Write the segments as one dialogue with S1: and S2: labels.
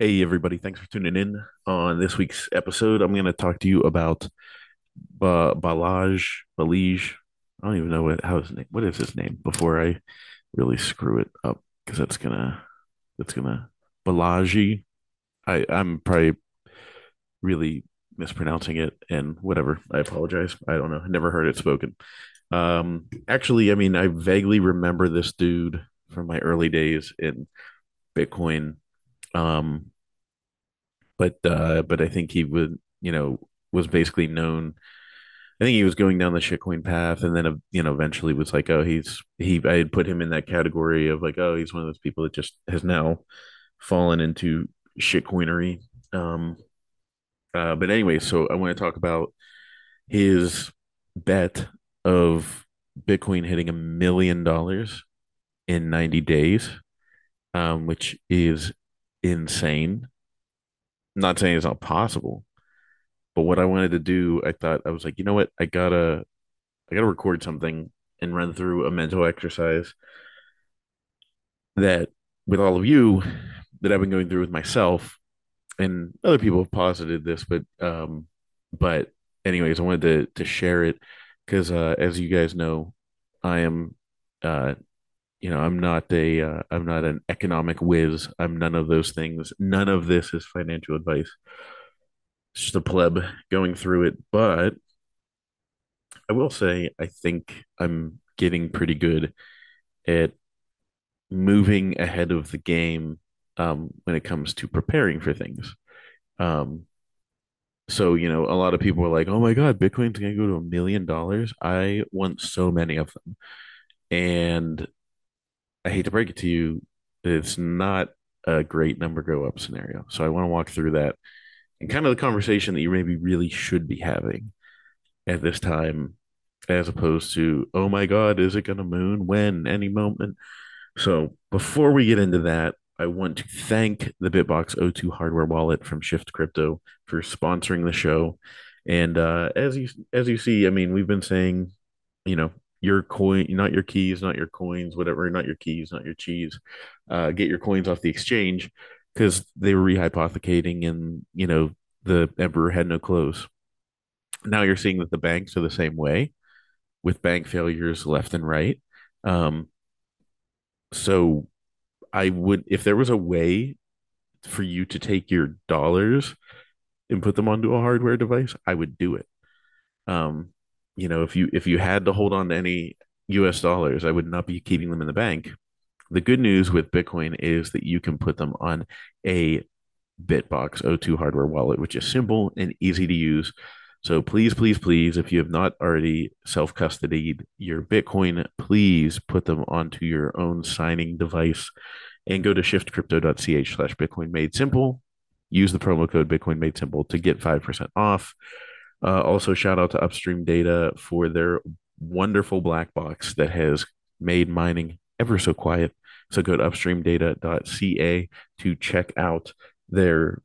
S1: Hey, everybody. Thanks for tuning in on this week's episode. I'm going to talk to you about ba Balaj, Balij. I don't even know what how his name. What is his name before I really screw it up because that's gonna that's gonna Balaji. I I'm probably really mispronouncing it and whatever. I apologize. I don't know. I never heard it spoken. Um, actually, I mean, I vaguely remember this dude from my early days in Bitcoin. Um, but uh, but I think he would, you know, was basically known. I think he was going down the shitcoin path, and then uh, you know, eventually was like, oh, he's he. I had put him in that category of like, oh, he's one of those people that just has now fallen into shitcoinery. Um, uh, but anyway, so I want to talk about his bet of Bitcoin hitting a million dollars in 90 days, um, which is insane. I'm not saying it's not possible, but what I wanted to do, I thought I was like, you know what, I gotta, I gotta record something and run through a mental exercise that with all of you that I've been going through with myself and other people have posited this, but um, but anyways, I wanted to to share it because uh, as you guys know, I am uh, you know, I'm not a uh, I'm not an economic whiz. I'm none of those things. None of this is financial advice. It's just a pleb going through it, but I will say I think I'm getting pretty good at moving ahead of the game um, when it comes to preparing for things. Um, so, you know, a lot of people are like, oh my God, Bitcoin's going to go to a million dollars. I want so many of them. And I hate to break it to you, it's not a great number go up scenario. So I want to walk through that and kind of the conversation that you maybe really should be having at this time, as opposed to, oh my God, is it going to moon? When? Any moment? So before we get into that, I want to thank the BitBox02 hardware wallet from Shift Crypto for sponsoring the show. And uh, as you as you see, I mean, we've been saying, you know, your coin, not your keys, not your coins, whatever, not your keys, not your cheese. Uh, get your coins off the exchange because they were rehypothecating and you know the emperor had no clothes. Now you're seeing that the banks are the same way with bank failures left and right. Um, so I would, if there was a way for you to take your dollars and put them onto a hardware device, I would do it. Um, you know, if you if you had to hold on to any US dollars, I would not be keeping them in the bank. The good news with Bitcoin is that you can put them on a BitBox02 hardware wallet, which is simple and easy to use. So please, please, please, if you have not already self custodied your Bitcoin, please put them onto your own signing device and go to shiftcrypto.ch slash Bitcoin made simple. Use the promo code Bitcoin made simple to get 5% off. Uh, also, shout out to Upstream Data for their wonderful black box that has made mining ever so quiet. So go to upstreamdata.ca to check out their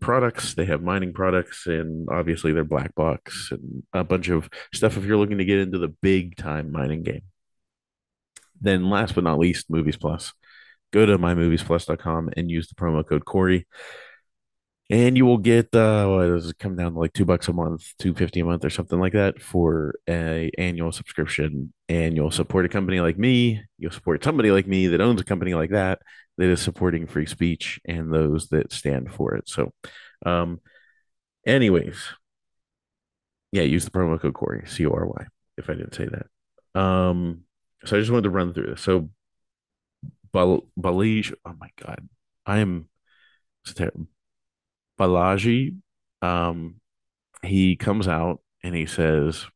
S1: products. They have mining products and obviously their black box and a bunch of stuff if you're looking to get into the big time mining game. Then last but not least, Movies Plus. Go to mymoviesplus.com and use the promo code Cory. And you will get uh what does it come down to like two bucks a month, two fifty a month or something like that for a annual subscription. And you'll support a company like me. You'll support somebody like me that owns a company like that that is supporting free speech and those that stand for it. So um anyways, yeah, use the promo code Cory, C O R Y, if I didn't say that. Um, so I just wanted to run through this. So Bal- Balij, oh my God, I am Balaji. Um, he comes out and he says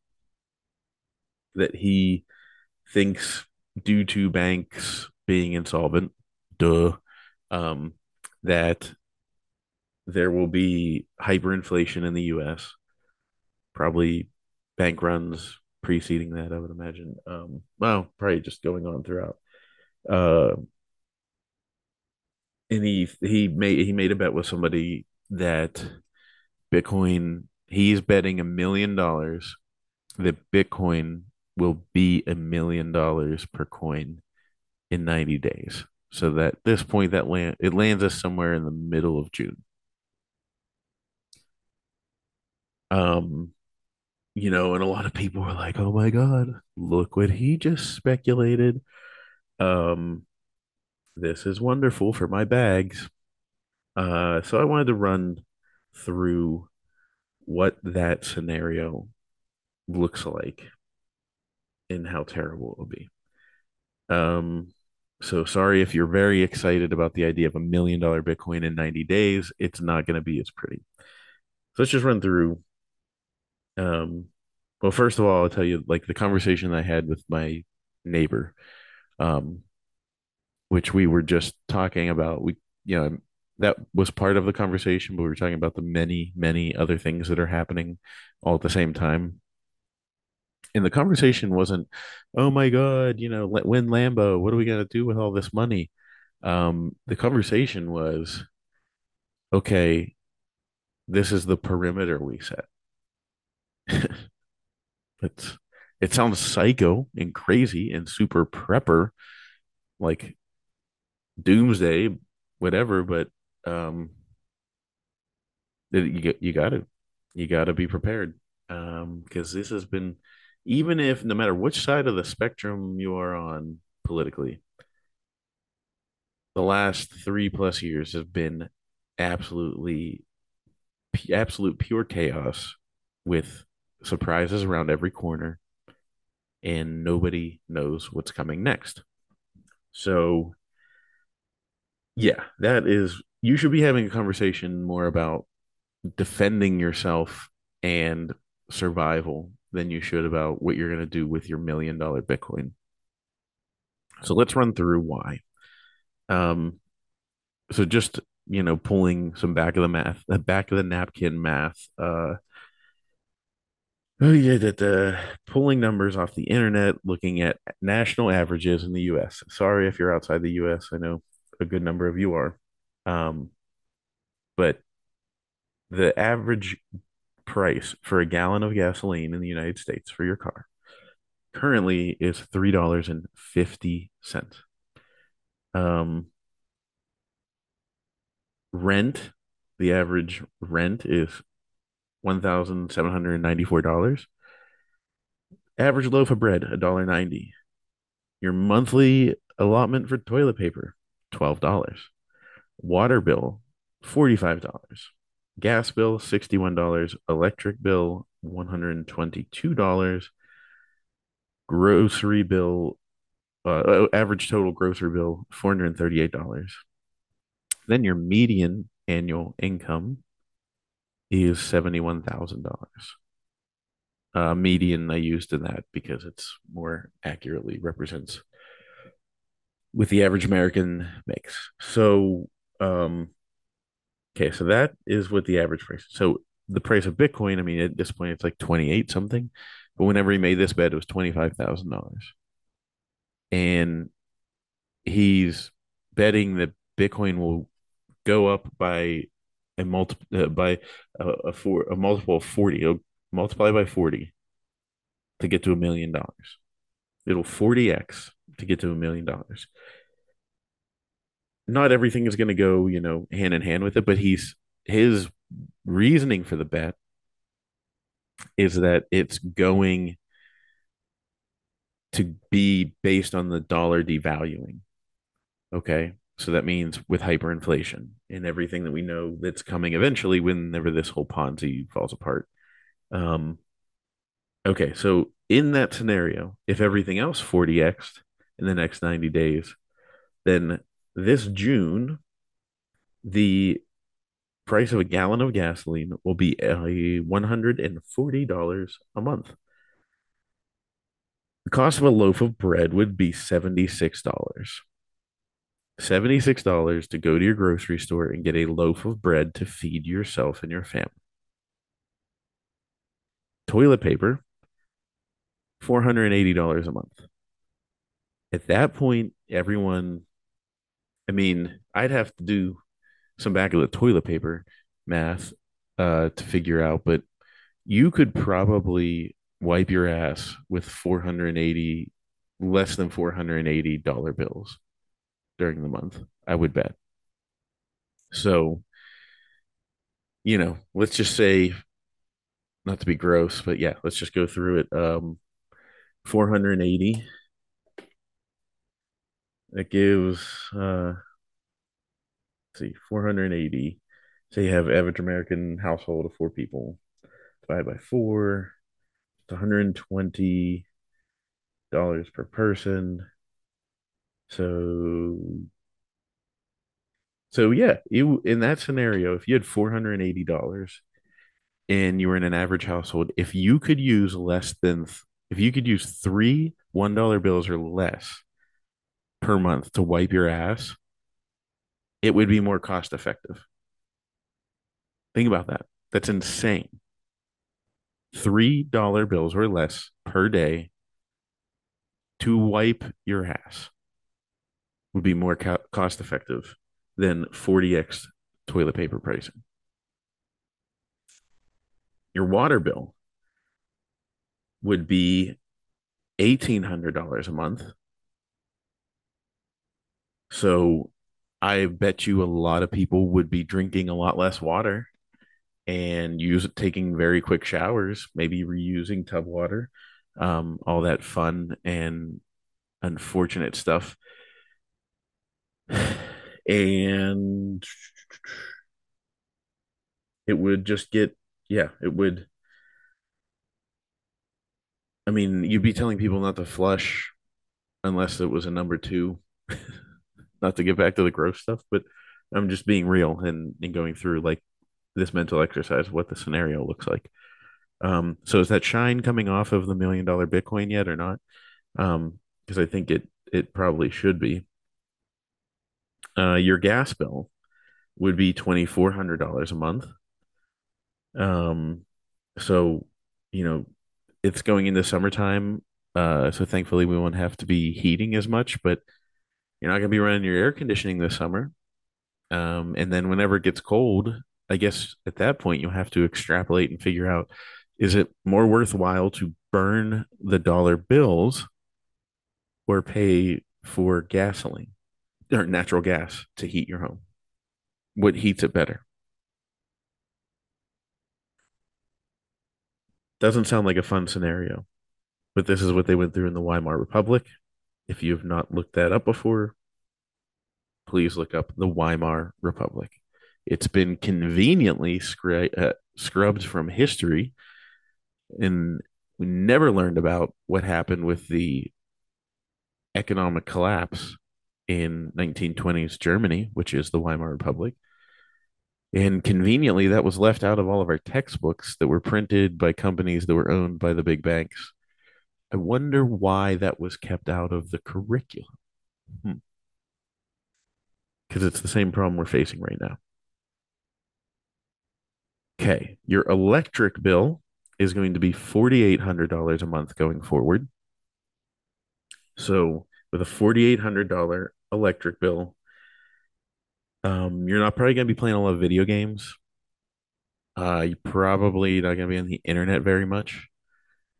S1: that he thinks due to banks being insolvent, duh, um, that there will be hyperinflation in the US, probably bank runs preceding that, I would imagine. Um, well, probably just going on throughout. Uh, and he he made he made a bet with somebody that Bitcoin he's betting a million dollars that Bitcoin will be a million dollars per coin in 90 days. So that this point that land it lands us somewhere in the middle of June. Um, you know, and a lot of people were like, "Oh my God, look what he just speculated." Um, this is wonderful for my bags. Uh, so I wanted to run through what that scenario looks like and how terrible it will be. Um, so sorry if you're very excited about the idea of a million dollar Bitcoin in 90 days. It's not going to be as pretty. So let's just run through. Um, well, first of all, I'll tell you like the conversation I had with my neighbor, um, which we were just talking about. We, you know, that was part of the conversation, but we were talking about the many, many other things that are happening all at the same time and the conversation wasn't, oh my God, you know, win Lambo. What are we going to do with all this money? Um, the conversation was, okay, this is the perimeter we set. it's it sounds psycho and crazy and super prepper, like doomsday, whatever, but um you you got to you got to be prepared um because this has been even if no matter which side of the spectrum you are on politically, the last three plus years have been absolutely absolute pure chaos with surprises around every corner and nobody knows what's coming next. So yeah, that is you should be having a conversation more about defending yourself and survival than you should about what you're going to do with your million dollar Bitcoin. So let's run through why. Um, so just you know, pulling some back of the math, the back of the napkin math. Uh, oh yeah, that uh, pulling numbers off the internet, looking at national averages in the U.S. Sorry if you're outside the U.S. I know a good number of you are, um, but the average price for a gallon of gasoline in the United States for your car currently is three dollars and fifty cents. Um, rent, the average rent is one thousand seven hundred ninety four dollars. Average loaf of bread, a dollar ninety. Your monthly allotment for toilet paper, twelve dollars. Water bill, forty five dollars. Gas bill, $61. Electric bill, $122. Grocery bill, uh, average total grocery bill, $438. Then your median annual income is $71,000. Uh, median I used in that because it's more accurately represents with the average American makes. So, um, Okay, so that is what the average price. So the price of Bitcoin, I mean, at this point it's like 28 something, but whenever he made this bet, it was $25,000. And he's betting that Bitcoin will go up by a multiple uh, by a, a four a multiple of 40. It'll multiply by 40 to get to a million dollars. It'll 40x to get to a million dollars not everything is going to go, you know, hand in hand with it, but he's his reasoning for the bet is that it's going to be based on the dollar devaluing. Okay. So that means with hyperinflation and everything that we know that's coming eventually whenever this whole Ponzi falls apart. Um, okay. So in that scenario, if everything else 40x in the next 90 days, then this June, the price of a gallon of gasoline will be a $140 a month. The cost of a loaf of bread would be $76. $76 to go to your grocery store and get a loaf of bread to feed yourself and your family. Toilet paper, $480 a month. At that point, everyone I mean, I'd have to do some back of the toilet paper math uh, to figure out, but you could probably wipe your ass with 480 less than 480 dollar bills during the month, I would bet. So, you know, let's just say, not to be gross, but yeah, let's just go through it. Um, 480. That gives, uh, see, 480. So you have average American household of four people. Divided by four, it's 120 dollars per person. So, so yeah, you in that scenario, if you had four hundred and eighty dollars and you were in an average household, if you could use less than, if you could use three one dollar bills or less per month to wipe your ass, it would be more cost effective. Think about that. That's insane. Three dollar bills or less per day to wipe your ass would be more co- cost effective than 40x toilet paper pricing. Your water bill would be $1,800 a month. So I bet you a lot of people would be drinking a lot less water and use taking very quick showers, maybe reusing tub water, um, all that fun and unfortunate stuff. And it would just get, yeah, it would. I mean, you'd be telling people not to flush unless it was a number two, not to get back to the gross stuff, but I'm just being real and, and going through like this mental exercise, what the scenario looks like. Um, so is that shine coming off of the million dollar Bitcoin yet or not? Um, because I think it it probably should be. Uh, your gas bill would be twenty four hundred dollars a month. Um, so you know it's going into summertime. Uh, so thankfully we won't have to be heating as much, but you're not going to be running your air conditioning this summer. Um, and then whenever it gets cold, I guess at that point you'll have to extrapolate and figure out is it more worthwhile to burn the dollar bills or pay for gasoline or natural gas to heat your home? What heats it better? Doesn't sound like a fun scenario, but this is what they went through in the Weimar Republic. If you have not looked that up before, please look up the Weimar Republic. It's been conveniently scr- uh, scrubbed from history, and we never learned about what happened with the economic collapse in 1920s Germany, which is the Weimar Republic. And conveniently, that was left out of all of our textbooks that were printed by companies that were owned by the big banks. I wonder why that was kept out of the curriculum. Hmm. Because it's the same problem we're facing right now. Okay, your electric bill is going to be $4,800 a month going forward. So, with a $4,800 electric bill, um, you're not probably going to be playing a lot of video games. Uh, you're probably not going to be on the internet very much.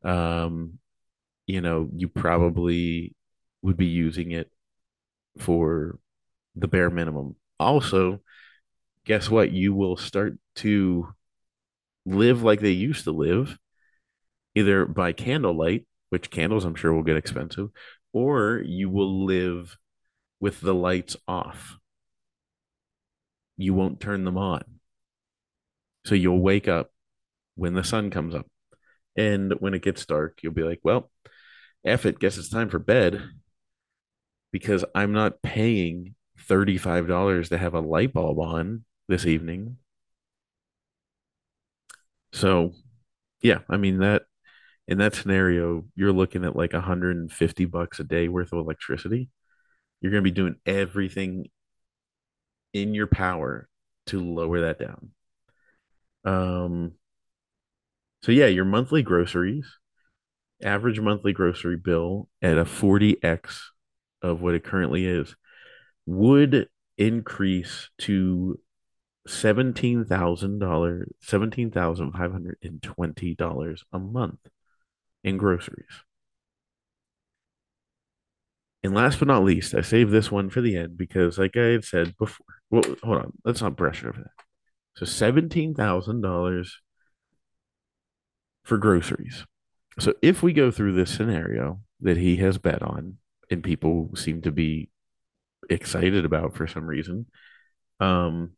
S1: Um, you know, you probably would be using it for the bare minimum. Also, guess what? You will start to live like they used to live, either by candlelight, which candles I'm sure will get expensive, or you will live with the lights off. You won't turn them on. So you'll wake up when the sun comes up. And when it gets dark, you'll be like, well, F it, guess it's time for bed because I'm not paying $35 to have a light bulb on this evening. So, yeah, I mean that in that scenario, you're looking at like 150 bucks a day worth of electricity. You're going to be doing everything in your power to lower that down. Um so yeah, your monthly groceries, average monthly grocery bill at a 40x of what it currently is would increase to seventeen thousand dollars, seventeen thousand five hundred and twenty dollars a month in groceries. And last but not least, I saved this one for the end because, like I had said before, well, hold on, let's not brush over that. So seventeen thousand dollars for groceries. So if we go through this scenario that he has bet on, and people seem to be excited about for some reason, um,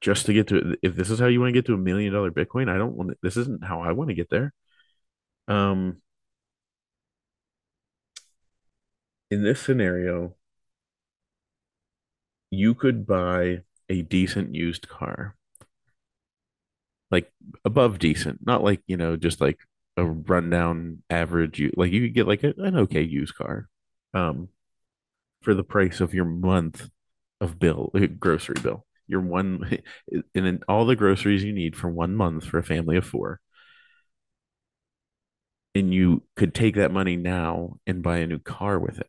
S1: just to get to if this is how you want to get to a million dollar Bitcoin, I don't want this isn't how I want to get there. Um, in this scenario, you could buy a decent used car, like above decent, not like, you know, just like a rundown average. Like you could get like a, an okay used car, um, for the price of your month of bill, uh, grocery bill. Your one, and all the groceries you need for one month for a family of four. And you could take that money now and buy a new car with it.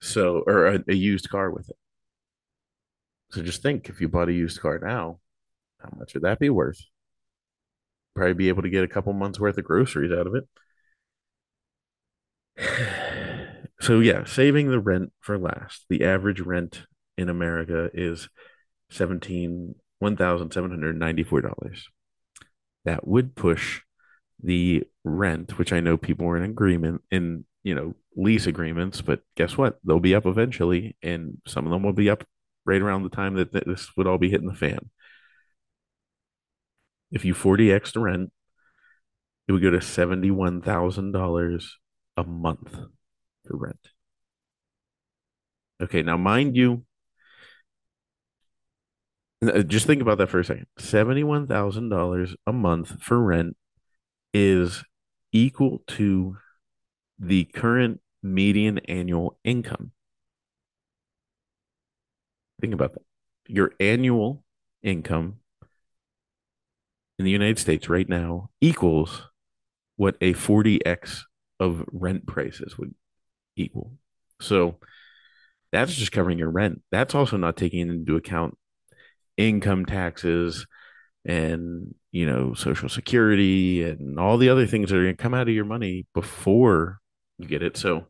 S1: So, or a, a used car with it. So just think if you bought a used car now, how much would that be worth? Probably be able to get a couple months worth of groceries out of it. So yeah, saving the rent for last. The average rent in America is seventeen one thousand seven hundred ninety four dollars. That would push the rent, which I know people are in agreement in, you know, lease agreements, but guess what? They'll be up eventually, and some of them will be up right around the time that this would all be hitting the fan. If you 40x the rent, it would go to $71,000 a month for rent. Okay, now mind you, uh, just think about that for a second. $71,000 a month for rent is equal to the current median annual income. Think about that. Your annual income in the United States right now equals what a 40x of rent prices would equal. So that's just covering your rent. That's also not taking into account income taxes and you know social security and all the other things that are going to come out of your money before you get it so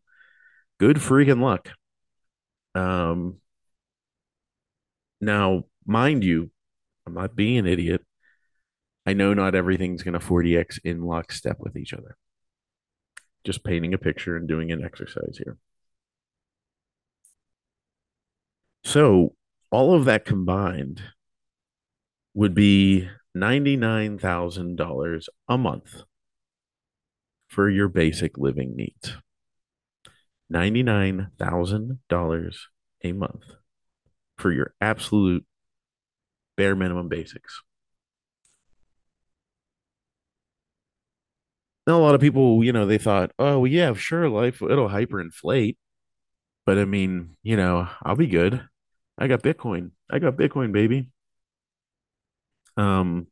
S1: good freaking luck um now mind you i'm not being an idiot i know not everything's going to 40x in lockstep with each other just painting a picture and doing an exercise here so all of that combined would be $99,000 a month for your basic living needs. $99,000 a month for your absolute bare minimum basics. Now, a lot of people, you know, they thought, oh, well, yeah, sure, life, it'll hyperinflate. But I mean, you know, I'll be good. I got Bitcoin. I got Bitcoin, baby. Um,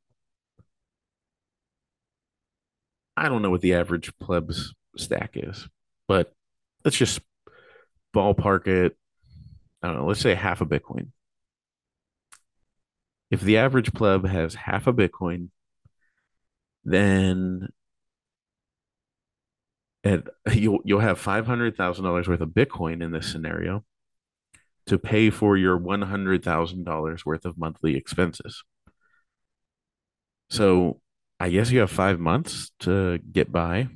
S1: I don't know what the average plebs stack is, but let's just ballpark it. I don't know. Let's say half a Bitcoin. If the average pleb has half a Bitcoin, then at, you'll you'll have five hundred thousand dollars worth of Bitcoin in this scenario to pay for your one hundred thousand dollars worth of monthly expenses. So I guess you have five months to get by.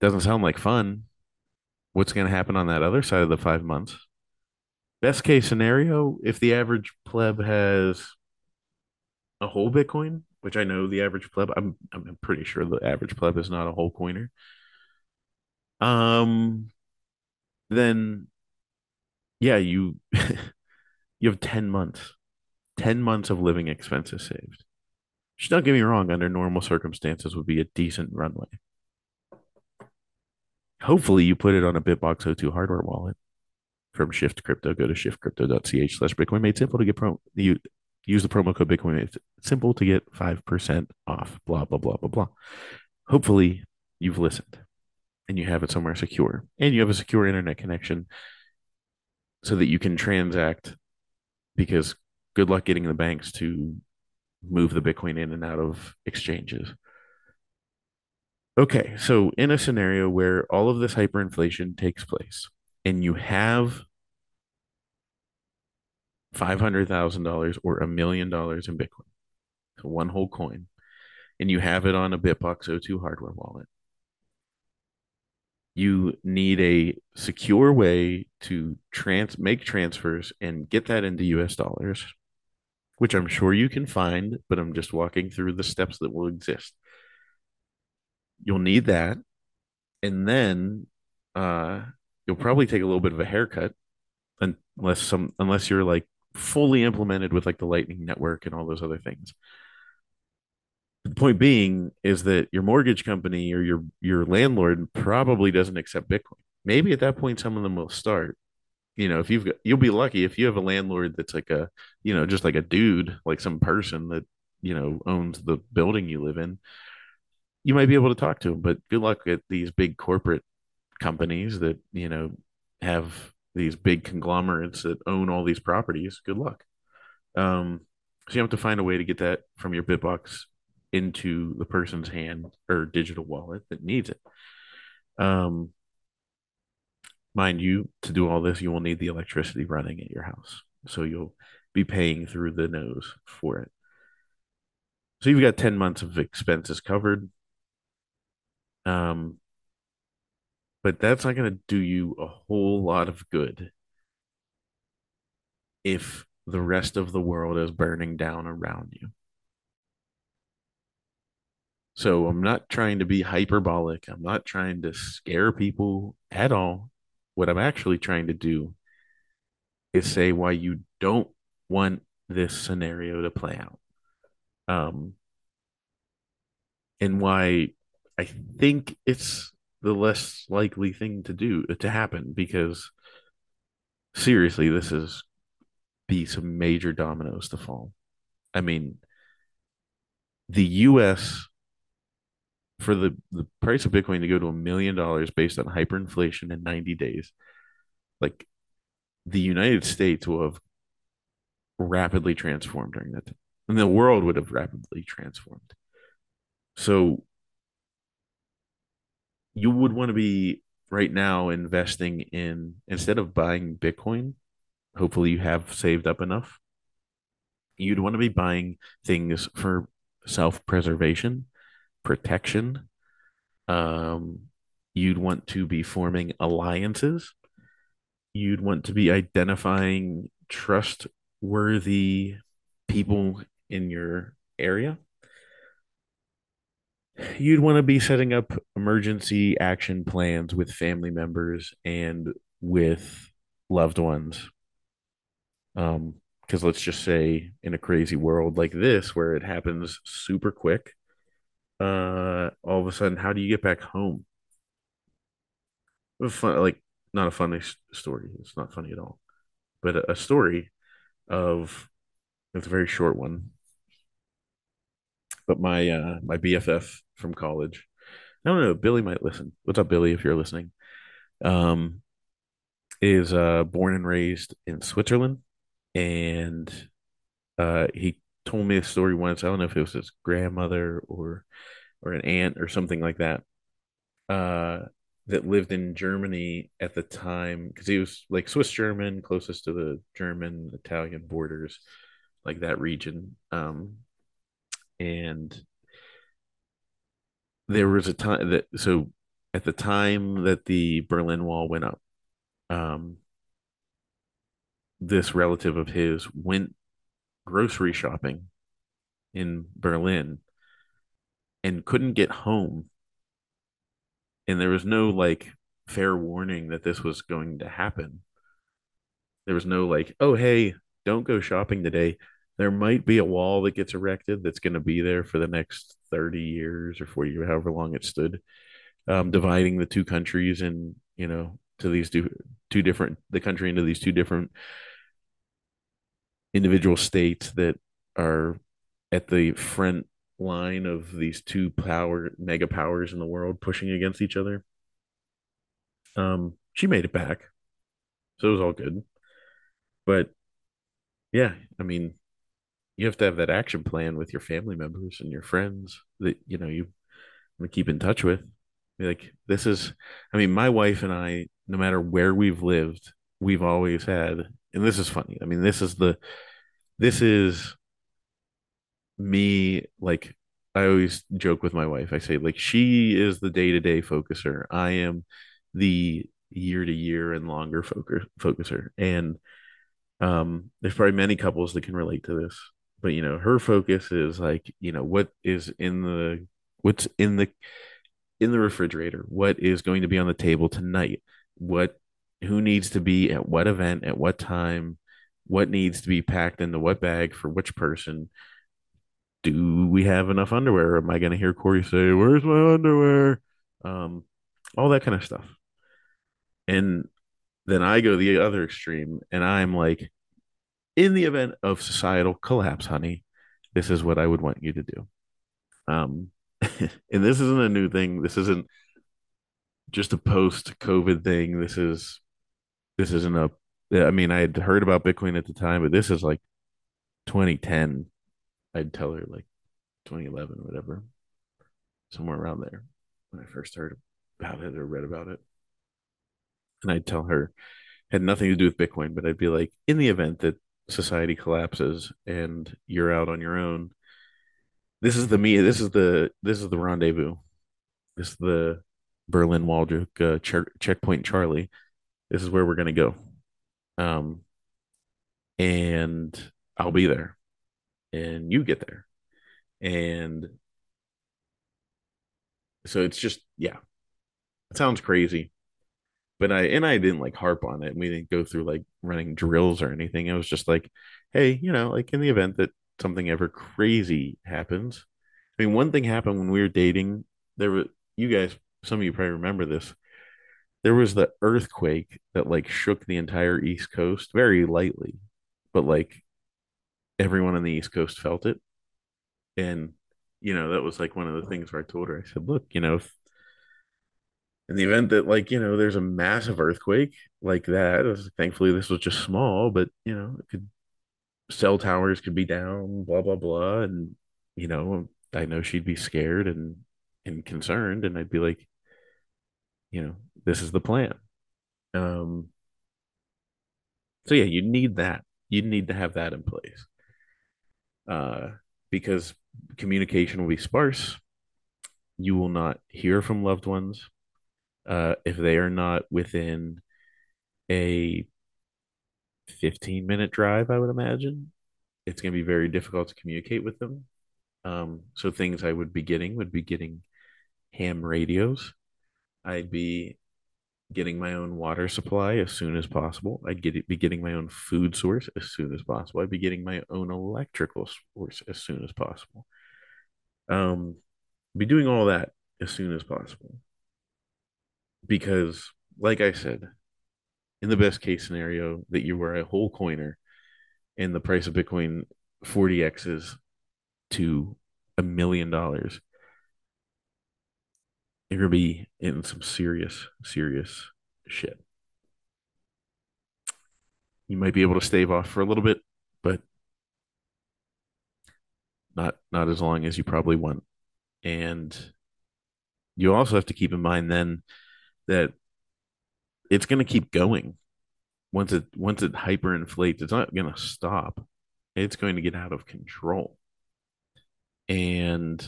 S1: Doesn't sound like fun. What's going to happen on that other side of the five months? Best case scenario, if the average pleb has a whole Bitcoin, which I know the average pleb, I'm I'm pretty sure the average pleb is not a whole coiner. Um, then yeah, you you have 10 months. 10 months of living expenses saved. Just don't get me wrong, under normal circumstances would be a decent runway. Hopefully you put it on a BitBox02 hardware wallet from Shift Crypto. Go to shiftcrypto.ch slash Bitcoin made simple to get pro you use the promo code Bitcoin It's simple to get 5% off. Blah blah blah blah blah. Hopefully you've listened and you have it somewhere secure and you have a secure internet connection so that you can transact because good luck getting the banks to move the Bitcoin in and out of exchanges. Okay, so in a scenario where all of this hyperinflation takes place and you have $500,000 or a million dollars in Bitcoin, so one whole coin, and you have it on a BitBox02 hardware wallet, you need a secure way to trans make transfers and get that into US dollars, which I'm sure you can find, but I'm just walking through the steps that will exist. You'll need that, and then uh, you'll probably take a little bit of a haircut unless some unless you're like fully implemented with like the Lightning Network and all those other things. The point being is that your mortgage company or your your landlord probably doesn't accept Bitcoin. Maybe at that point some of them will start. You know, if you've got you'll be lucky if you have a landlord that's like a, you know, just like a dude, like some person that, you know, owns the building you live in, you might be able to talk to him. But good luck at these big corporate companies that, you know, have these big conglomerates that own all these properties. Good luck. Um, so you have to find a way to get that from your Bitbox into the person's hand or digital wallet that needs it. Um, mind you, to do all this, you will need the electricity running at your house. So you'll be paying through the nose for it. So you've got 10 months of expenses covered. Um, but that's not going to do you a whole lot of good if the rest of the world is burning down around you. So I'm not trying to be hyperbolic. I'm not trying to scare people at all. What I'm actually trying to do is say why you don't want this scenario to play out. Um, and why I think it's the less likely thing to do to happen because seriously, this is be some major dominoes to fall. I mean, the US for the, the price of Bitcoin to go to a million dollars based on hyperinflation in 90 days, like the United States will have rapidly transformed during that time. And the world would have rapidly transformed. So you would want to be right now investing in instead of buying Bitcoin, hopefully you have saved up enough. You'd want to be buying things for self-preservation, protection. Um, you'd want to be forming alliances. You'd want to be identifying trustworthy people in your area you'd want to be setting up emergency action plans with family members and with loved ones. Um, because let's just say in a crazy world like this where it happens super quick, uh, all of a sudden, how do you get back home? Fun, like not a funny story. It's not funny at all, but a, a story of it's a very short one. But my uh, my BFF from college. I don't know. Billy might listen. What's up, Billy? If you're listening, um, is uh born and raised in Switzerland, and uh he told me a story once. I don't know if it was his grandmother or or an aunt or something like that. Uh, that lived in Germany at the time because he was like Swiss German, closest to the German Italian borders, like that region. Um, and there was a time that so at the time that the Berlin Wall went up, um, this relative of his went grocery shopping in Berlin and couldn't get home. And there was no like fair warning that this was going to happen. There was no like, oh, hey, don't go shopping today. There might be a wall that gets erected that's going to be there for the next 30 years or 40 years, however long it stood, um, dividing the two countries and, you know, to these two, two different, the country into these two different individual states that are at the front line of these two power mega powers in the world pushing against each other. Um, she made it back, so it was all good. But yeah, I mean, you have to have that action plan with your family members and your friends that you know you keep in touch with. Like, this is, I mean, my wife and I, no matter where we've lived, we've always had, and this is funny. I mean, this is the, this is me, like, I always joke with my wife. I say, like, she is the day to day focuser. I am the year to year and longer focus, focuser. And um, there's probably many couples that can relate to this, but you know, her focus is like, you know, what is in the, what's in the in the refrigerator, what is going to be on the table tonight, what who needs to be at what event at what time, what needs to be packed into what bag for which person. Do we have enough underwear? Am I going to hear Cory say, "Where's my underwear?" Um, all that kind of stuff. And then I go the other extreme, and I'm like, in the event of societal collapse, honey, this is what I would want you to do. Um, and this isn't a new thing. This isn't just a post COVID thing. This is this isn't a I mean, I had heard about Bitcoin at the time, but this is like 2010. I'd tell her like 2011, whatever, somewhere around there when I first heard about it or read about it. And I'd tell her had nothing to do with Bitcoin, but I'd be like, in the event that society collapses and you're out on your own, this is the me. This is the this is the rendezvous. This is the Berlin Waldrick uh, ch- checkpoint Charlie. This is where we're gonna go. Um, and I'll be there, and you get there, and so it's just yeah, it sounds crazy, but I and I didn't like harp on it. We didn't go through like running drills or anything. It was just like, hey, you know, like in the event that something ever crazy happens. I mean, one thing happened when we were dating. There were you guys, some of you probably remember this. There was the earthquake that like shook the entire East Coast very lightly, but like everyone on the East Coast felt it. And you know, that was like one of the things where I told her, I said, look, you know, if in the event that like you know there's a massive earthquake like that thankfully this was just small but you know it could cell towers could be down blah blah blah and you know i know she'd be scared and and concerned and i'd be like you know this is the plan. Um so yeah you need that. You need to have that in place. Uh because communication will be sparse. You will not hear from loved ones uh, if they are not within a 15 minute drive, I would imagine it's going to be very difficult to communicate with them. Um, so things I would be getting would be getting ham radios. I'd be getting my own water supply as soon as possible. I'd get be getting my own food source as soon as possible. I'd be getting my own electrical source as soon as possible. Um, be doing all that as soon as possible because, like I said, in the best case scenario, that you were a whole coiner and the price of Bitcoin 40x's to a million dollars, you're gonna be in some serious, serious shit. You might be able to stave off for a little bit, but not not as long as you probably want. And you also have to keep in mind then that it's going to keep going. Once it once it hyperinflates it's not going to stop. It's going to get out of control. And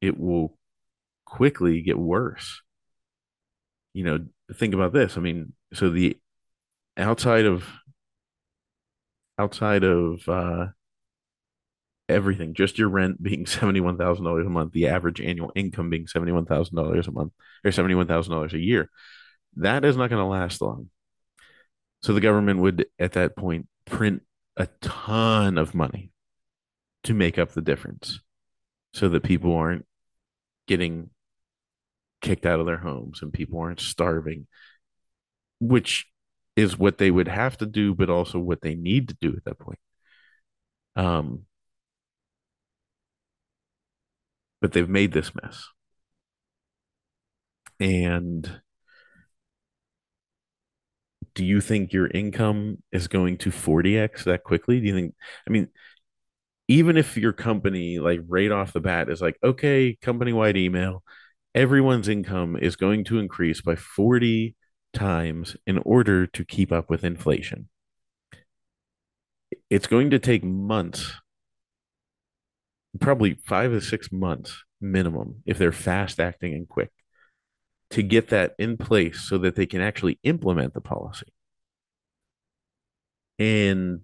S1: it will quickly get worse. You know think about this. I mean so the outside of outside of uh everything just your rent being $71,000 a month the average annual income being $71,000 a month or $71,000 a year that is not going to last long. So the government would, at that point, print a ton of money to make up the difference so that people aren't getting kicked out of their homes and people aren't starving, which is what they would have to do, but also what they need to do at that point. Um, but they've made this mess. And do you think your income is going to 40x that quickly? Do you think, I mean, even if your company like right off the bat is like okay company wide email everyone's income is going to increase by 40 times in order to keep up with inflation it's going to take months probably five to six months minimum if they're fast acting and quick to get that in place so that they can actually implement the policy and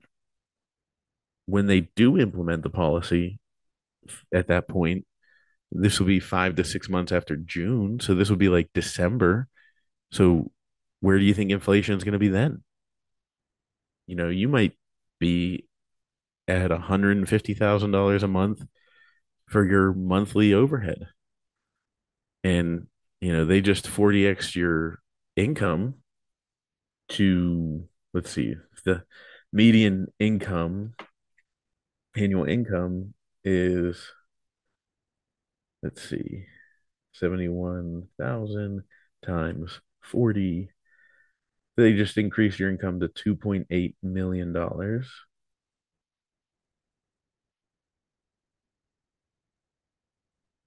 S1: when they do implement the policy at that point this will be five to six months after June. So this will be like December. So where do you think inflation is going to be then? You know, you might be at $150,000 a month for your monthly overhead. And, you know, they just 40x your income to, let's see, the median income, annual income is, let's see, 71,000 times 40. They just increase your income to $2.8 million.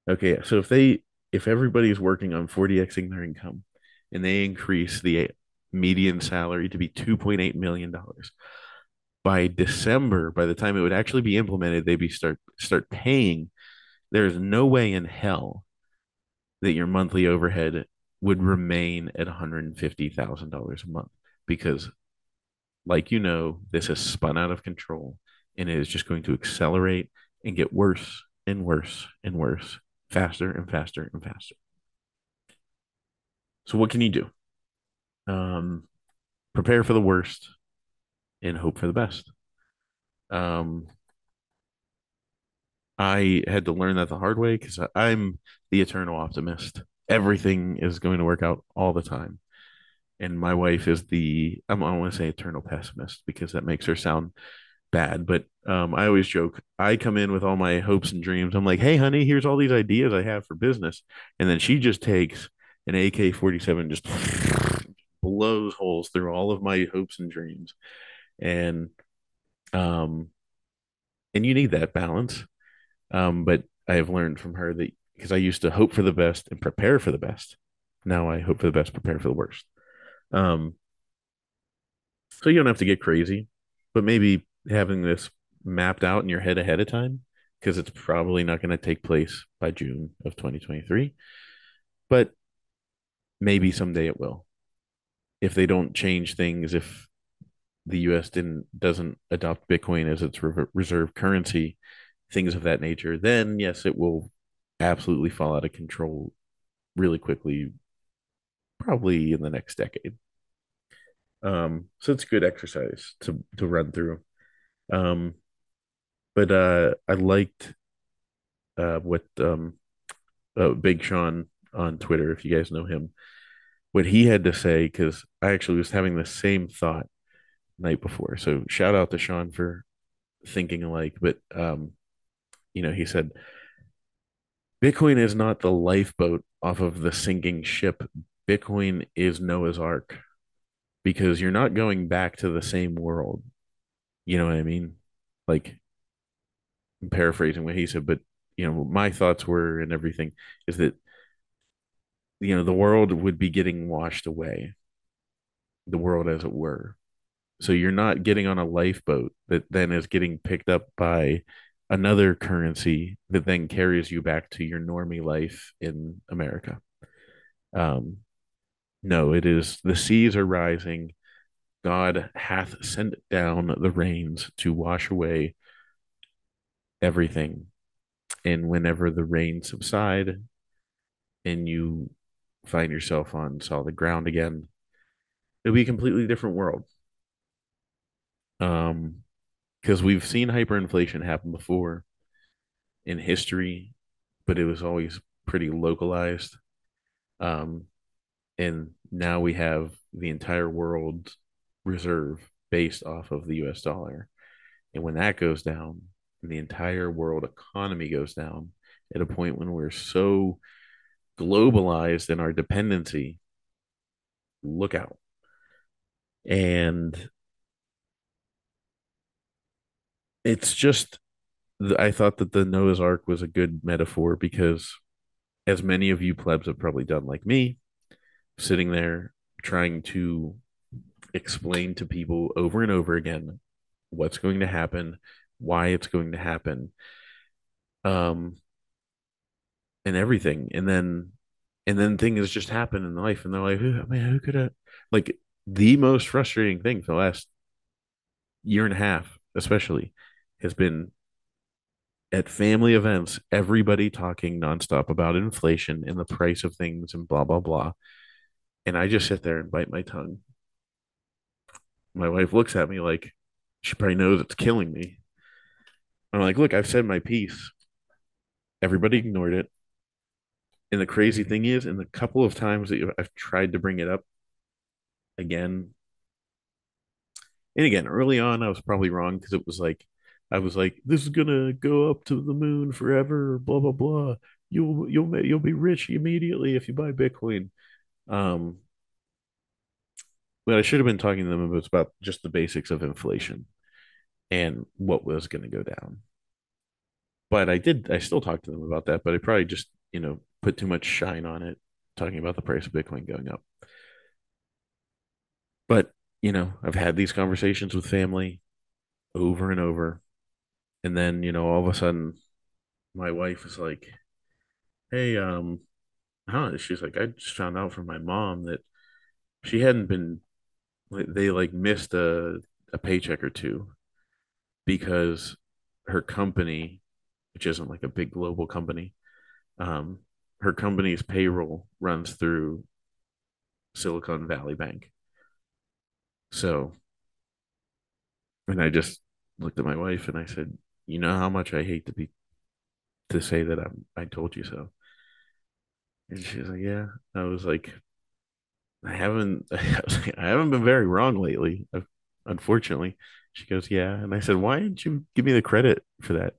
S1: Okay, so if they if everybody's working on 40xing their income and they increase the median salary to be 2.8 million dollars by December, by the time it would actually be implemented, they'd be start start paying. There's no way in hell that your monthly overhead would remain at $150,000 a month because, like you know, this has spun out of control and it is just going to accelerate and get worse and worse and worse, faster and faster and faster. So, what can you do? Um, prepare for the worst and hope for the best. Um, I had to learn that the hard way because I'm the eternal optimist. Everything is going to work out all the time. And my wife is the, I don't want to say eternal pessimist because that makes her sound bad. But um, I always joke, I come in with all my hopes and dreams. I'm like, hey, honey, here's all these ideas I have for business. And then she just takes an AK 47, just blows holes through all of my hopes and dreams. And, um, and you need that balance um, but I have learned from her that because I used to hope for the best and prepare for the best. Now I hope for the best, prepare for the worst. Um, so you don't have to get crazy, but maybe having this mapped out in your head ahead of time, because it's probably not going to take place by June of 2023, but maybe someday it will. If they don't change things, if the U.S. didn't doesn't adopt Bitcoin as its reserve currency, things of that nature, then yes, it will absolutely fall out of control really quickly, probably in the next decade. Um, so it's good exercise to to run through. Um, but uh, I liked uh, what um, uh, Big Sean on Twitter, if you guys know him, what he had to say because I actually was having the same thought night before. So shout out to Sean for thinking alike. But um, you know, he said, Bitcoin is not the lifeboat off of the sinking ship. Bitcoin is Noah's Ark because you're not going back to the same world. You know what I mean? Like, I'm paraphrasing what he said, but, you know, my thoughts were and everything is that, you know, the world would be getting washed away, the world as it were. So you're not getting on a lifeboat that then is getting picked up by another currency that then carries you back to your normie life in America. Um, no, it is the seas are rising. God hath sent down the rains to wash away everything. And whenever the rains subside and you find yourself on solid ground again, it'll be a completely different world. Um, because we've seen hyperinflation happen before in history, but it was always pretty localized. Um, and now we have the entire world reserve based off of the US dollar. And when that goes down, and the entire world economy goes down at a point when we're so globalized in our dependency, look out. And it's just, I thought that the Noah's Ark was a good metaphor because, as many of you plebs have probably done, like me, sitting there trying to explain to people over and over again what's going to happen, why it's going to happen, um, and everything, and then and then things just happen in life, and they're like, "Who- man, who could have like the most frustrating thing for the last year and a half, especially, has been at family events, everybody talking nonstop about inflation and the price of things and blah blah blah. And I just sit there and bite my tongue. My wife looks at me like she probably knows it's killing me. I'm like, look, I've said my piece. Everybody ignored it. And the crazy thing is, in the couple of times that I've tried to bring it up again and again, early on, I was probably wrong because it was like, I was like, this is gonna go up to the moon forever, blah blah blah. You'll you'll you'll be rich immediately if you buy Bitcoin. Um, but I should have been talking to them about just the basics of inflation and what was going to go down. But I did, I still talked to them about that, but I probably just, you know, put too much shine on it, talking about the price of Bitcoin going up. But, you know, I've had these conversations with family over and over. And then, you know, all of a sudden, my wife is like, hey, um, huh? She's like, I just found out from my mom that she hadn't been, they like missed a, a paycheck or two because her company, which isn't like a big global company, um, her company's payroll runs through Silicon Valley Bank. So, and I just looked at my wife and I said, "You know how much I hate to be to say that I'm I told you so." And she's like, "Yeah." I was like, "I haven't I, haven't been very wrong lately, unfortunately." She goes, "Yeah," and I said, "Why didn't you give me the credit for that?"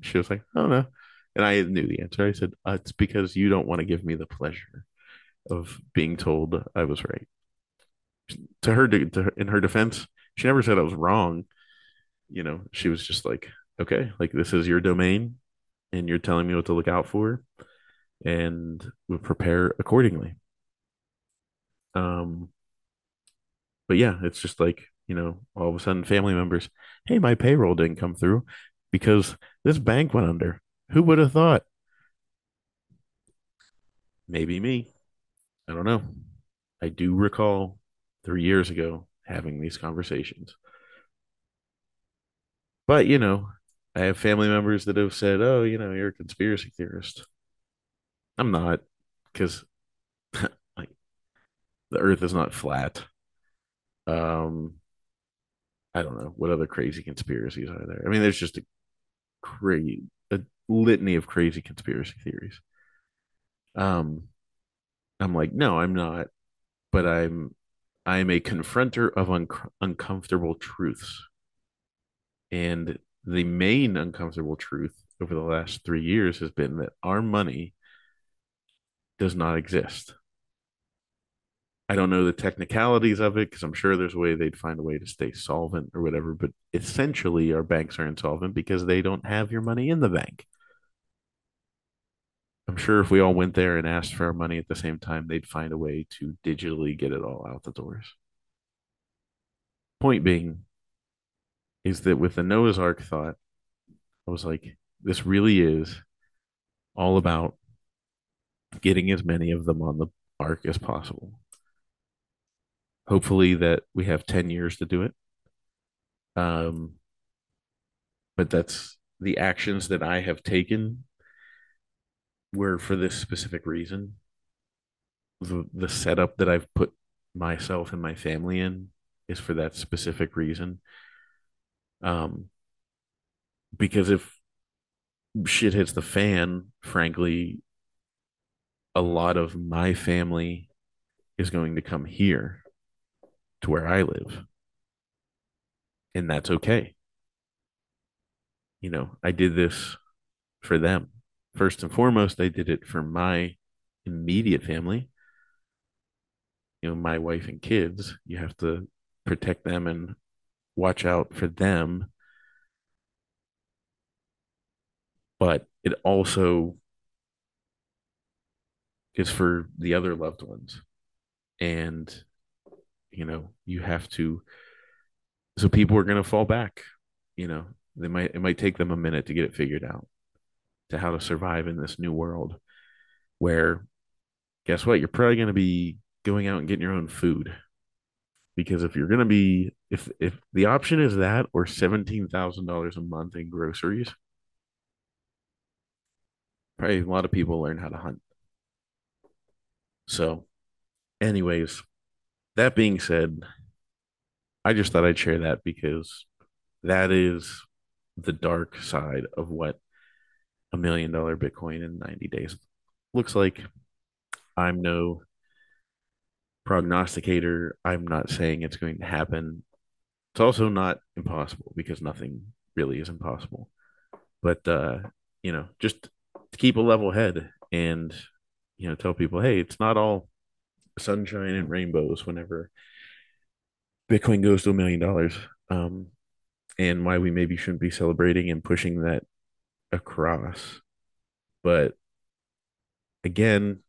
S1: She was like, "I don't know," and I knew the answer. I said, uh, "It's because you don't want to give me the pleasure of being told I was right." To her, to in her defense, she never said I was wrong. You know, she was just like, "Okay, like this is your domain, and you're telling me what to look out for, and we'll prepare accordingly." Um, but yeah, it's just like you know, all of a sudden, family members, "Hey, my payroll didn't come through because this bank went under." Who would have thought? Maybe me. I don't know. I do recall three years ago having these conversations. But, you know, I have family members that have said, oh, you know, you're a conspiracy theorist. I'm not, because the earth is not flat. Um, I don't know what other crazy conspiracies are there. I mean, there's just a crazy, a litany of crazy conspiracy theories. Um, I'm like, no, I'm not, but I'm I'm a confronter of un- uncomfortable truths. And the main uncomfortable truth over the last three years has been that our money does not exist. I don't know the technicalities of it because I'm sure there's a way they'd find a way to stay solvent or whatever. But essentially, our banks are insolvent because they don't have your money in the bank. I'm sure if we all went there and asked for our money at the same time, they'd find a way to digitally get it all out the doors. Point being is that with the Noah's Ark thought, I was like, this really is all about getting as many of them on the ark as possible. Hopefully that we have 10 years to do it. Um, but that's the actions that I have taken were for this specific reason. The, the setup that I've put myself and my family in is for that specific reason. Um, because if shit hits the fan, frankly, a lot of my family is going to come here to where I live. And that's okay. You know, I did this for them. First and foremost, I did it for my immediate family. You know, my wife and kids. You have to protect them and watch out for them but it also is for the other loved ones. And, you know, you have to, so people are going to fall back, you know, they might, it might take them a minute to get it figured out to how to survive in this new world where guess what? You're probably going to be going out and getting your own food because if you're going to be if if the option is that or $17,000 a month in groceries, probably a lot of people learn how to hunt. So, anyways, that being said, I just thought I'd share that because that is the dark side of what a million dollar Bitcoin in 90 days looks like. I'm no prognosticator. I'm not saying it's going to happen. It's also not impossible because nothing really is impossible. But uh, you know, just to keep a level head and you know, tell people, hey, it's not all sunshine and rainbows whenever Bitcoin goes to a million dollars. Um, and why we maybe shouldn't be celebrating and pushing that across. But again,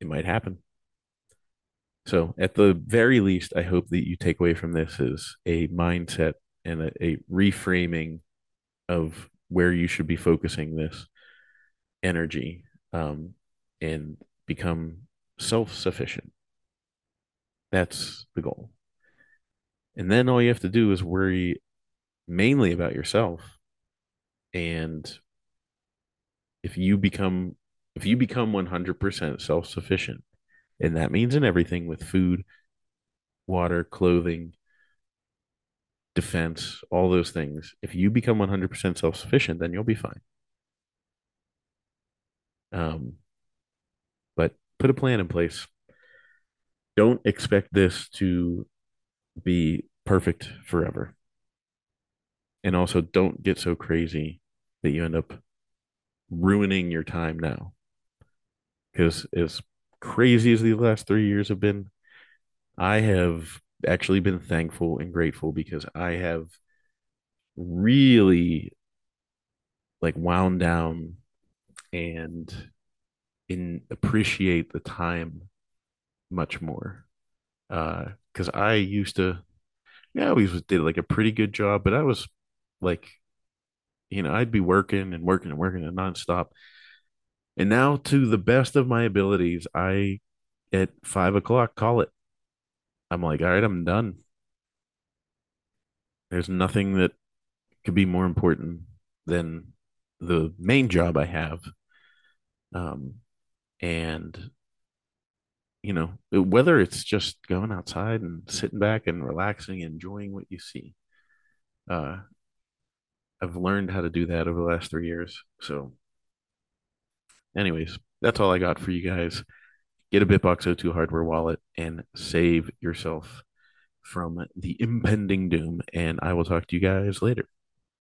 S1: it might happen. So, at the very least, I hope that you take away from this is a mindset and a, a reframing of where you should be focusing this energy um, and become self sufficient. That's the goal. And then all you have to do is worry mainly about yourself. And if you become if you become 100% self-sufficient, and that means in everything with food, water, clothing, defense, all those things, if you become 100% self-sufficient, then you'll be fine. Um, but put a plan in place. Don't expect this to be perfect forever. And also don't get so crazy that you end up ruining your time now. Because as crazy as the last three years have been, I have actually been thankful and grateful because I have really like wound down and in appreciate the time much more. Uh, because I used to, yeah, I always did like a pretty good job, but I was like, you know, I'd be working and working and working and nonstop. And now, to the best of my abilities, I at five o'clock call it. I'm like, all right, I'm done. There's nothing that could be more important than the main job I have. Um, and you know, whether it's just going outside and sitting back and relaxing, enjoying what you see. Uh, I've learned how to do that over the last three years. So, anyways, that's all I got for you guys. Get a BitBox02 hardware wallet and save yourself from the impending doom. And I will talk to you guys later.